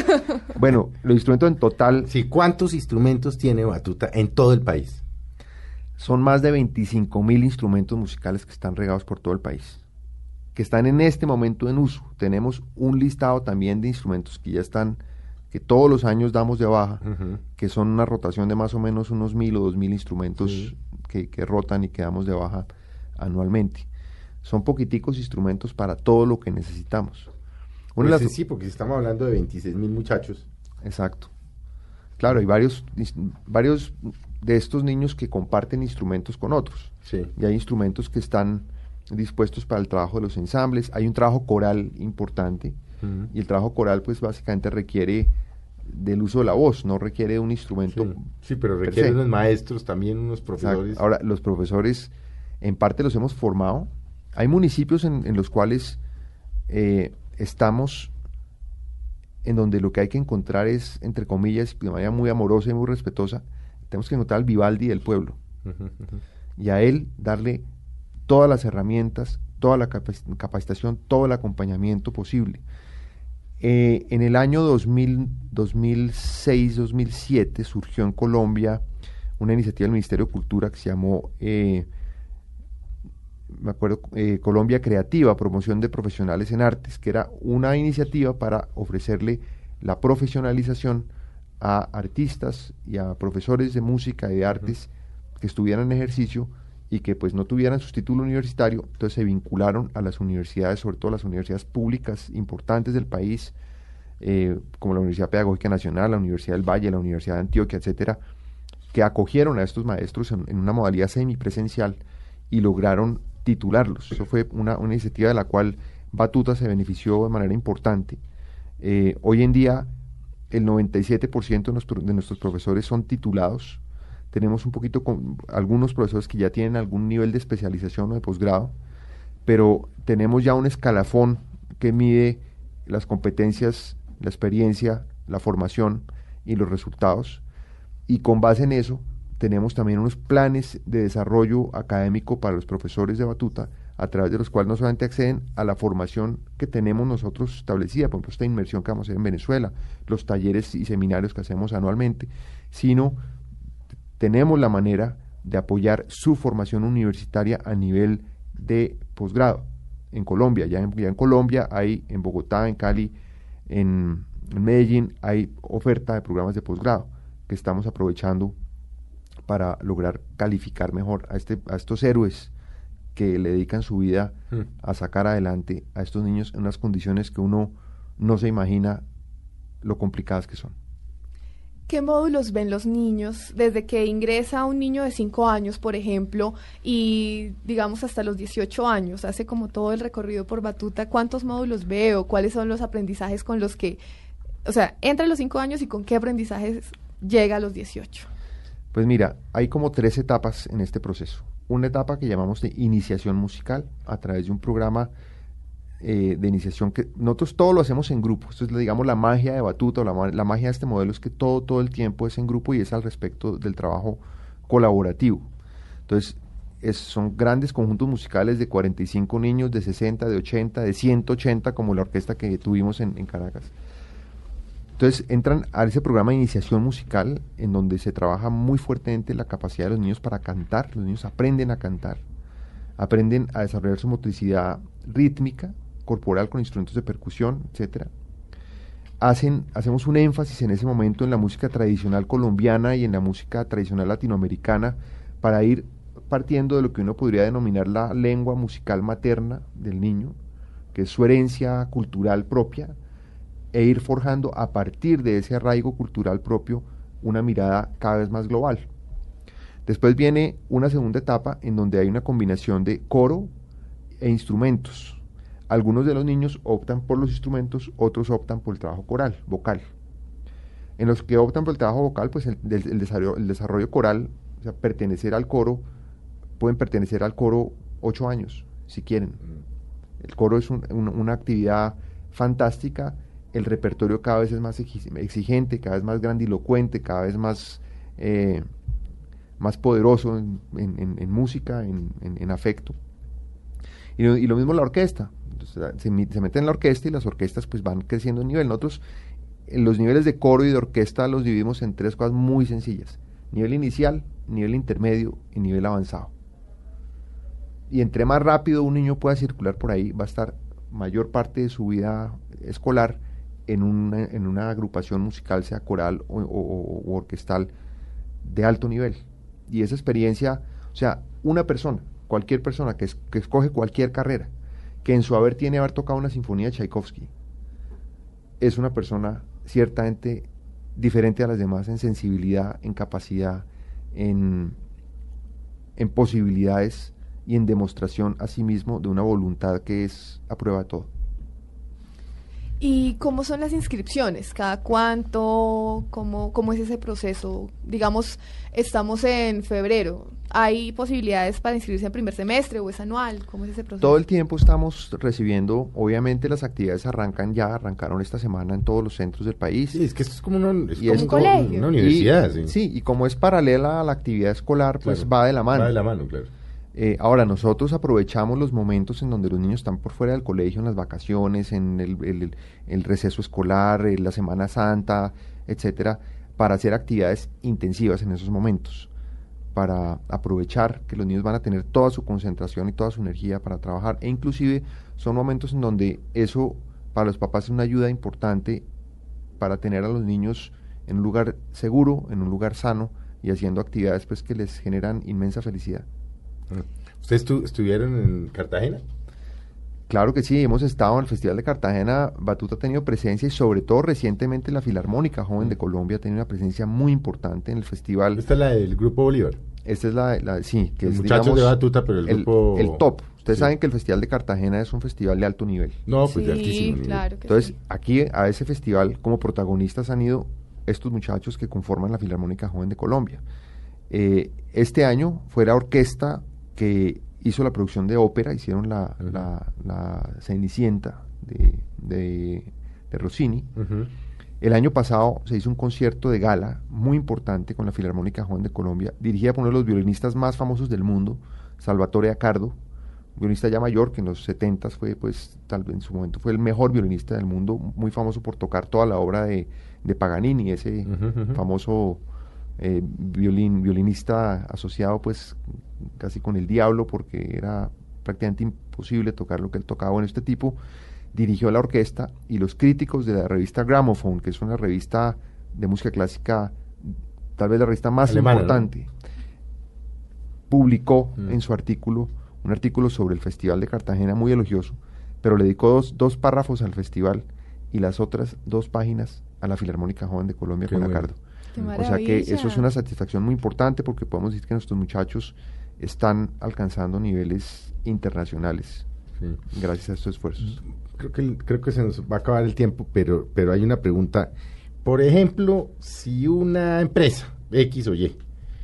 Bueno, los instrumentos en total sí, ¿cuántos instrumentos tiene Batuta en todo el país? Son más de 25 mil instrumentos musicales que están regados por todo el país, que están en este momento en uso. Tenemos un listado también de instrumentos que ya están, que todos los años damos de baja, que son una rotación de más o menos unos mil o dos mil instrumentos Sí. que, que rotan y que damos de baja anualmente. Son poquiticos instrumentos para todo lo que necesitamos. Una Pues las- sí, porque estamos hablando de 26 mil muchachos. Exacto. Claro, hay varios, varios de estos niños que comparten instrumentos con otros. Sí. Y hay instrumentos que están dispuestos para el trabajo de los ensambles. Hay un trabajo coral importante. Y el trabajo coral, pues básicamente requiere del uso de la voz, no requiere un instrumento. Sí, sí, pero per requiere unos maestros, también unos Exacto. profesores. Ahora, los profesores, en parte los hemos formado. Hay municipios en, en los cuales eh, estamos en donde lo que hay que encontrar es, entre comillas, de manera muy amorosa y muy respetuosa, tenemos que encontrar al Vivaldi del pueblo y a él darle todas las herramientas, toda la capac- capacitación, todo el acompañamiento posible. Eh, en el año 2000 2006-2007 surgió en Colombia una iniciativa del Ministerio de Cultura que se llamó, eh, me acuerdo, eh, Colombia Creativa, Promoción de Profesionales en Artes, que era una iniciativa para ofrecerle la profesionalización a artistas y a profesores de música y de artes que estuvieran en ejercicio y que pues no tuvieran su título universitario, entonces se vincularon a las universidades, sobre todo las universidades públicas importantes del país, eh, como la Universidad Pedagógica Nacional, la Universidad del Valle, la Universidad de Antioquia, etcétera, que acogieron a estos maestros en, una modalidad semipresencial y lograron titularlos. Eso fue una, iniciativa de la cual Batuta se benefició de manera importante. Eh, hoy en día el 97% de, de, nuestros profesores son titulados. Tenemos un poquito con algunos profesores que ya tienen algún nivel de especialización o de posgrado, pero tenemos ya un escalafón que mide las competencias, la experiencia, la formación y los resultados. Y con base en eso, tenemos también unos planes de desarrollo académico para los profesores de batuta, a través de los cuales no solamente acceden a la formación que tenemos nosotros establecida, por ejemplo, esta inmersión que vamos a hacer en Venezuela, los talleres y seminarios que hacemos anualmente, sino tenemos la manera de apoyar su formación universitaria a nivel de posgrado en Colombia. Ya en, en Colombia hay, en Bogotá, en Cali, en, Medellín, hay oferta de programas de posgrado que estamos aprovechando para lograr calificar mejor a, este, a estos héroes que le dedican su vida hmm. a sacar adelante a estos niños en unas condiciones que uno no se imagina lo complicadas que son. ¿Qué módulos ven los niños desde que ingresa un niño de 5 años, por ejemplo, y digamos hasta los 18 años? Hace como todo el recorrido por Batuta. ¿Cuántos módulos veo? ¿Cuáles son los aprendizajes con los que, o sea, entre los 5 años y con qué aprendizajes llega a los 18? Pues mira, hay como tres etapas en este proceso. Una etapa que llamamos de iniciación musical a través de un programa eh, de iniciación que nosotros todo lo hacemos en grupo. Esto es, digamos, la magia de Batuta, la, la magia de este modelo es que todo, todo el tiempo es en grupo y es al respecto del trabajo colaborativo. Entonces, son grandes conjuntos musicales de 45 niños, de 60, de 80, de 180, como la orquesta que tuvimos en, en Caracas. Entonces entran a ese programa de iniciación musical en donde se trabaja muy fuertemente la capacidad de los niños para cantar. Los niños aprenden a cantar, aprenden a desarrollar su motricidad rítmica, corporal con instrumentos de percusión, etcétera. Hacen, hacemos un énfasis en ese momento en la música tradicional colombiana y en la música tradicional latinoamericana para ir partiendo de lo que uno podría denominar la lengua musical materna del niño, que es su herencia cultural propia, e ir forjando a partir de ese arraigo cultural propio una mirada cada vez más global. Después viene una segunda etapa en donde hay una combinación de coro e instrumentos. Algunos de los niños optan por los instrumentos, otros optan por el trabajo coral, vocal. En los que optan por el trabajo vocal, pues el, desarrollo, coral, o sea, pertenecer al coro, pueden pertenecer al coro ocho años, si quieren. Mm. El coro es una actividad fantástica, el repertorio cada vez es más exigente, cada vez más grandilocuente, cada vez más, eh, más poderoso en, música, en, afecto. Y, lo mismo la orquesta se, meten en la orquesta y las orquestas pues van creciendo en nivel. Nosotros los niveles de coro y de orquesta los dividimos en tres cosas muy sencillas. Nivel inicial, nivel intermedio y nivel avanzado. Y entre más rápido un niño pueda circular por ahí, va a estar mayor parte de su vida escolar en una, en una agrupación musical, sea coral o, orquestal, de alto nivel. Y esa experiencia, o sea, una persona, cualquier persona que, que escoge cualquier carrera, que en su haber tiene haber tocado una sinfonía de Tchaikovsky, es una persona ciertamente diferente a las demás en sensibilidad, en capacidad, en, en posibilidades y en demostración a sí mismo de una voluntad que es a prueba de todo. ¿Y cómo son las inscripciones? ¿Cada cuánto? ¿Cómo, cómo es ese proceso? Digamos, estamos en febrero. ¿Hay posibilidades para inscribirse en primer semestre o es anual? ¿Cómo es ese proceso? Todo el tiempo estamos recibiendo, obviamente las actividades arrancan ya, arrancaron esta semana en todos los centros del país. Sí, es que esto es como, una, un colegio. una universidad. sí. sí. y como es paralela a la actividad escolar, pues va de la mano. Va de la mano, claro. Eh, ahora, nosotros aprovechamos los momentos en donde los niños están por fuera del colegio, en las vacaciones, en el, receso escolar, en la Semana Santa, etcétera, para hacer actividades intensivas en esos momentos, para aprovechar que los niños van a tener toda su concentración y toda su energía para trabajar. E inclusive son momentos en donde eso para los papás es una ayuda importante para tener a los niños en un lugar seguro, en un lugar sano y haciendo actividades pues que les generan inmensa felicidad. ¿Ustedes estuvieron en Cartagena? Claro que sí, hemos estado en el Festival de Cartagena, Batuta ha tenido presencia y sobre todo recientemente la Filarmónica Joven de Colombia ha tenido una presencia muy importante en el festival. Esta es la del Grupo Bolívar. Esta es la, la sí, que Los es muchachos digamos, de Batuta, pero el grupo- el top. Ustedes Sí. saben que el Festival de Cartagena es un festival de alto nivel. No, pues de altísimo nivel. claro que Entonces, sí. aquí a ese festival como protagonistas han ido estos muchachos que conforman la Filarmónica Joven de Colombia. Eh, este año fue la orquesta que hizo la producción de ópera, hicieron la, Ujú. la- la Cenicienta de, de- de Rossini. El año pasado se hizo un concierto de gala muy importante con la Filarmónica Joven de Colombia, dirigida por uno de los violinistas más famosos del mundo, Salvatore Accardo, violinista ya mayor, que en los 70 fue, pues, tal vez en su momento fue el mejor violinista del mundo, muy famoso por tocar toda la obra de, de Paganini, ese famoso eh, violín, violinista asociado, pues, casi con el diablo, porque era prácticamente imposible tocar lo que él tocaba. Bueno, este tipo dirigió la orquesta y los críticos de la revista Gramophone, que es una revista de música clásica, tal vez la revista más Alemana, ¿no? importante, publicó Mm. en su artículo un artículo sobre el Festival de Cartagena muy elogioso, pero le dedicó dos, dos párrafos al festival y las otras dos páginas a la Filarmónica Joven de Colombia Qué con bueno. Acardo. Qué O sea que eso es una satisfacción muy importante porque podemos decir que nuestros muchachos están alcanzando niveles internacionales Sí. gracias a estos esfuerzos. Creo que, creo que se nos va a acabar el tiempo, pero, pero hay una pregunta. Por ejemplo, si una empresa, X o Y,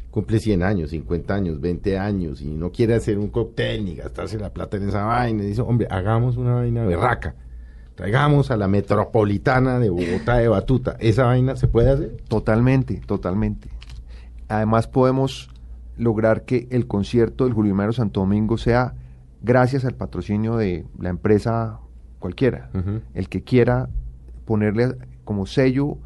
cumple 100 años, 50 años, 20 años y no quiere hacer un cóctel ni gastarse la plata en esa vaina, y dice, hombre, hagamos una vaina berraca. Traigamos a la metropolitana de Bogotá de Batuta. ¿Esa vaina se puede hacer? Totalmente, totalmente. Además podemos lograr que el concierto del Julio Mario Santo Domingo sea gracias al patrocinio de la empresa cualquiera. El que quiera ponerle como sello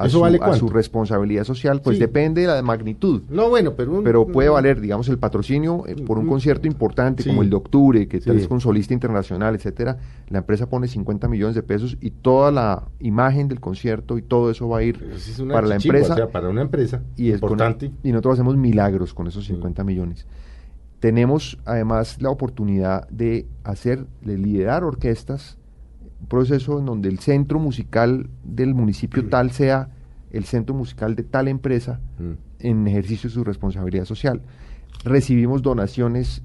a, ¿Eso su, vale a su responsabilidad social, pues Sí. depende de la magnitud. No, bueno, pero... un- Pero puede valer, digamos, el patrocinio eh, por un concierto importante Sí. como el de octubre, que tal Sí. vez con solista internacional, etcétera. La empresa pone 50 millones de pesos y toda la imagen del concierto y todo eso va a ir es para la empresa o sea, para una empresa y es con- importante. y nosotros hacemos milagros con esos Sí. 50 millones. Tenemos además la oportunidad de hacer, de liderar orquestas, un proceso en donde el centro musical del municipio tal sea el centro musical de tal empresa Mm. en ejercicio de su responsabilidad social. Recibimos donaciones,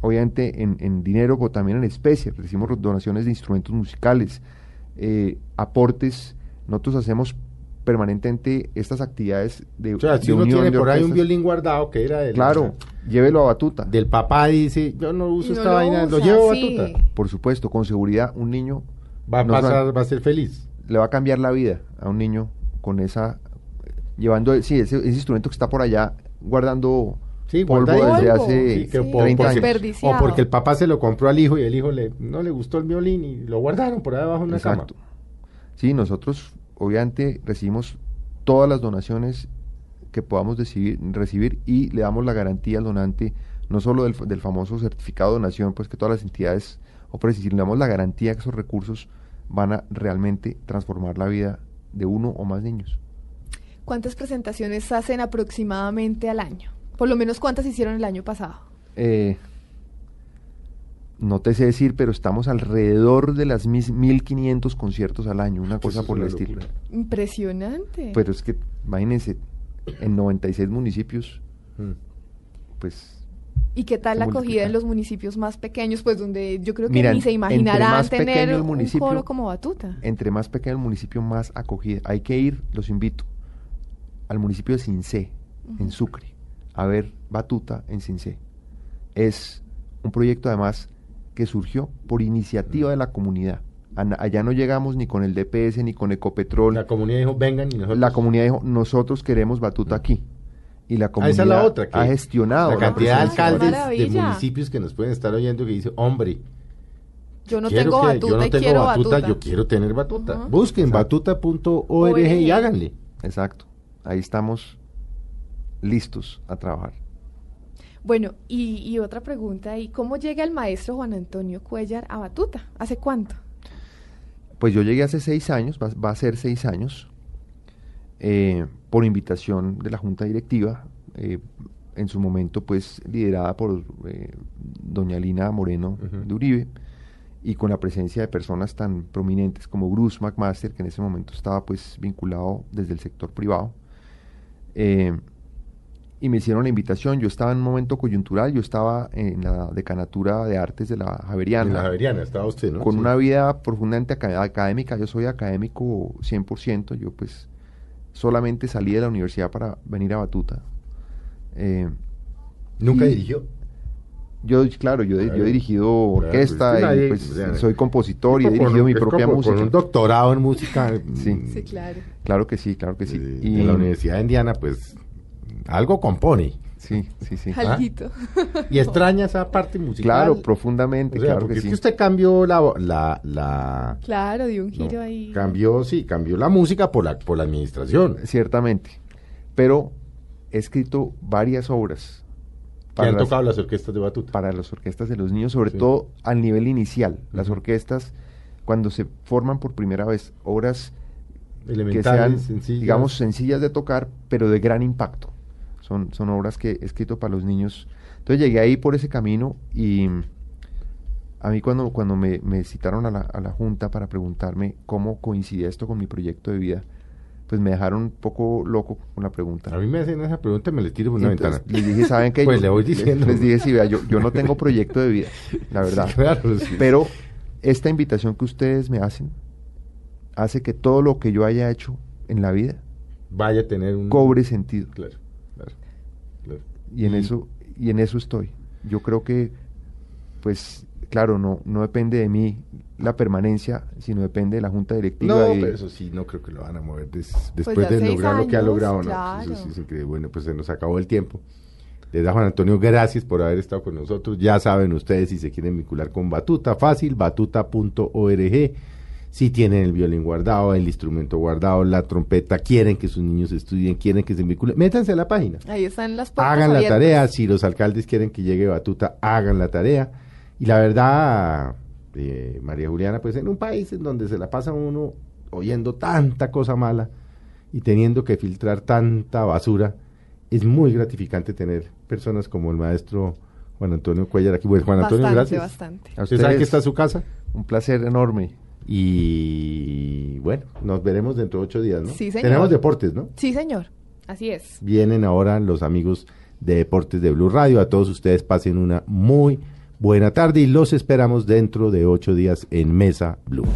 obviamente en, en dinero, pero también en especie. Recibimos donaciones de instrumentos musicales, eh, aportes. Nosotros hacemos permanentemente estas actividades de, O sea, si uno unión tiene por ahí un violín guardado que era del, Claro, llévelo a Batuta. del papá dice, yo no uso no esta lo vaina, lo llevo a sí. Batuta. Por supuesto, con seguridad, un niño Va a no pasar, va a ser feliz. le va a cambiar la vida a un niño con esa llevando sí ese, ese instrumento que está por allá guardando Sí, polvo desde Polvo, hace sí, que po- 30 porque- años. O porque el papá se lo compró al hijo y el hijo le, no le gustó el violín y lo guardaron por ahí abajo en una Exacto. cama. Sí, nosotros obviamente recibimos todas las donaciones que podamos decidir- recibir y le damos la garantía al donante, no solo del, del famoso certificado de donación, pues que todas las entidades ofrecen, sino le damos la garantía que esos recursos van a realmente transformar la vida de uno o más niños. ¿Cuántas presentaciones hacen aproximadamente al año? Por lo menos cuántas hicieron el año pasado. Eh, no te sé decir, pero estamos alrededor de las mis 1500 conciertos al año, una cosa es por el estilo. locura. Impresionante. Pero es que, imagínense, en 96 municipios, Mm. pues ¿Y qué tal la acogida en los municipios más pequeños? Pues donde yo creo que Mira, ni se imaginarán tener el un coro como Batuta. entre más pequeño el municipio, más acogida. Hay que ir, los invito, al municipio de Cincé, en Sucre, a ver Batuta en Cincé. Es un proyecto además que surgió por iniciativa de la comunidad. Allá no llegamos ni con el DPS ni con Ecopetrol. La comunidad dijo, vengan y nosotros... La comunidad dijo, nosotros queremos Batuta aquí. Y la Ah, comunidad esa es la otra. Que ha gestionado La la cantidad de alcaldes de municipios que nos pueden estar oyendo que dice, hombre, Yo no quiero tengo que- Batuta yo no tengo quiero batuta, Batuta. yo quiero tener batuta. Ajá. Busquen Exacto. batuta.org y háganle. Exacto. Ahí estamos listos a trabajar. Bueno, y, y otra pregunta, ¿y cómo llega el maestro Juan Antonio Cuellar a Batuta? ¿Hace cuánto? Pues yo llegué hace seis años, va, va a ser seis años, eh, por invitación de la Junta Directiva, eh, en su momento pues liderada por eh, doña Lina Moreno de Uribe. y con la presencia de personas tan prominentes como Bruce McMaster, que en ese momento estaba pues vinculado desde el sector privado. Y me hicieron la invitación. Yo estaba en un momento coyuntural, yo estaba en la decanatura de artes de la Javeriana. En la Javeriana estaba usted, ¿no? Con Sí. una vida profundamente aca- académica. Yo soy académico 100%. Yo pues solamente salí de la universidad para venir a Batuta. Eh, ¿Nunca dirigió? yo, claro, yo, yo he dirigido Claro, orquesta pues, y pues, soy compositor y he Con- dirigido mi propia como música. Con un doctorado en música. Sí. mm, Sí, claro. Claro que sí, claro que sí. eh, Y- En la Universidad de Indiana, pues, algo compone. Sí, sí, sí. Alguito. Y extraña esa parte musical. Claro, profundamente, O sea, claro porque que es sí. que usted cambió la... la, la Claro, dio un no, giro ahí. Cambió, sí, cambió la música por la, por la administración. Ciertamente. Pero he escrito varias obras Que han las- tocado las orquestas de batuta. para las orquestas de los niños, sobre Sí. todo al nivel inicial. Las Ujú. orquestas, cuando se forman por primera vez, obras que sean, sencillas. digamos, sencillas de tocar, pero de gran impacto. Son, son obras que he escrito para los niños. Entonces llegué ahí por ese camino y a mí cuando, cuando me, me citaron a la, a la junta para preguntarme cómo coincidía esto con mi proyecto de vida, pues me dejaron un poco loco con la pregunta. A mí me hacen esa pregunta y me le tiro por una entonces ventana. Les dije, ¿saben qué? Pues Yo- le voy diciendo. Les dije, sí, vea, yo, yo no tengo proyecto de vida, la verdad. Sí, claro, sí. Pero esta invitación que ustedes me hacen hace que todo lo que yo haya hecho en la vida Vaya a tener un... cobre sentido. Claro. Y en eso, y en eso estoy. Yo creo que, pues, claro, no, no depende de mí la permanencia, sino depende de la junta directiva. No, y- pero eso sí, no creo que lo van a mover des- después ya de lograr lo que ha logrado. ¿no? claro. Eso sí es increíble. Bueno, pues se nos acabó el tiempo. Les da Juan Antonio, gracias por haber estado con nosotros. Ya saben ustedes si se quieren vincular con Batuta, fácil, batuta.org. Si tienen el violín guardado, el instrumento guardado, la trompeta, quieren que sus niños estudien, quieren que se vinculen, métanse a la página. Ahí están las Hagan la tarea, si los alcaldes quieren que llegue Batuta, hagan la tarea. Y la verdad, eh, María Juliana, pues en un país en donde se la pasa uno oyendo tanta cosa mala y teniendo que filtrar tanta basura, es muy gratificante tener personas como el maestro Juan Antonio Cuellar aquí. Bueno, Juan Antonio, Bastante, gracias. bastante. a ¿Usted sabe que está su casa? Un placer enorme. Y bueno, nos veremos dentro de ocho días, ¿no? Sí, señor. Tenemos deportes, ¿no? Sí, señor. Así es. Vienen ahora los amigos de Deportes de Blue Radio. A todos ustedes pasen una muy buena tarde y los esperamos dentro de ocho días en Mesa Blue.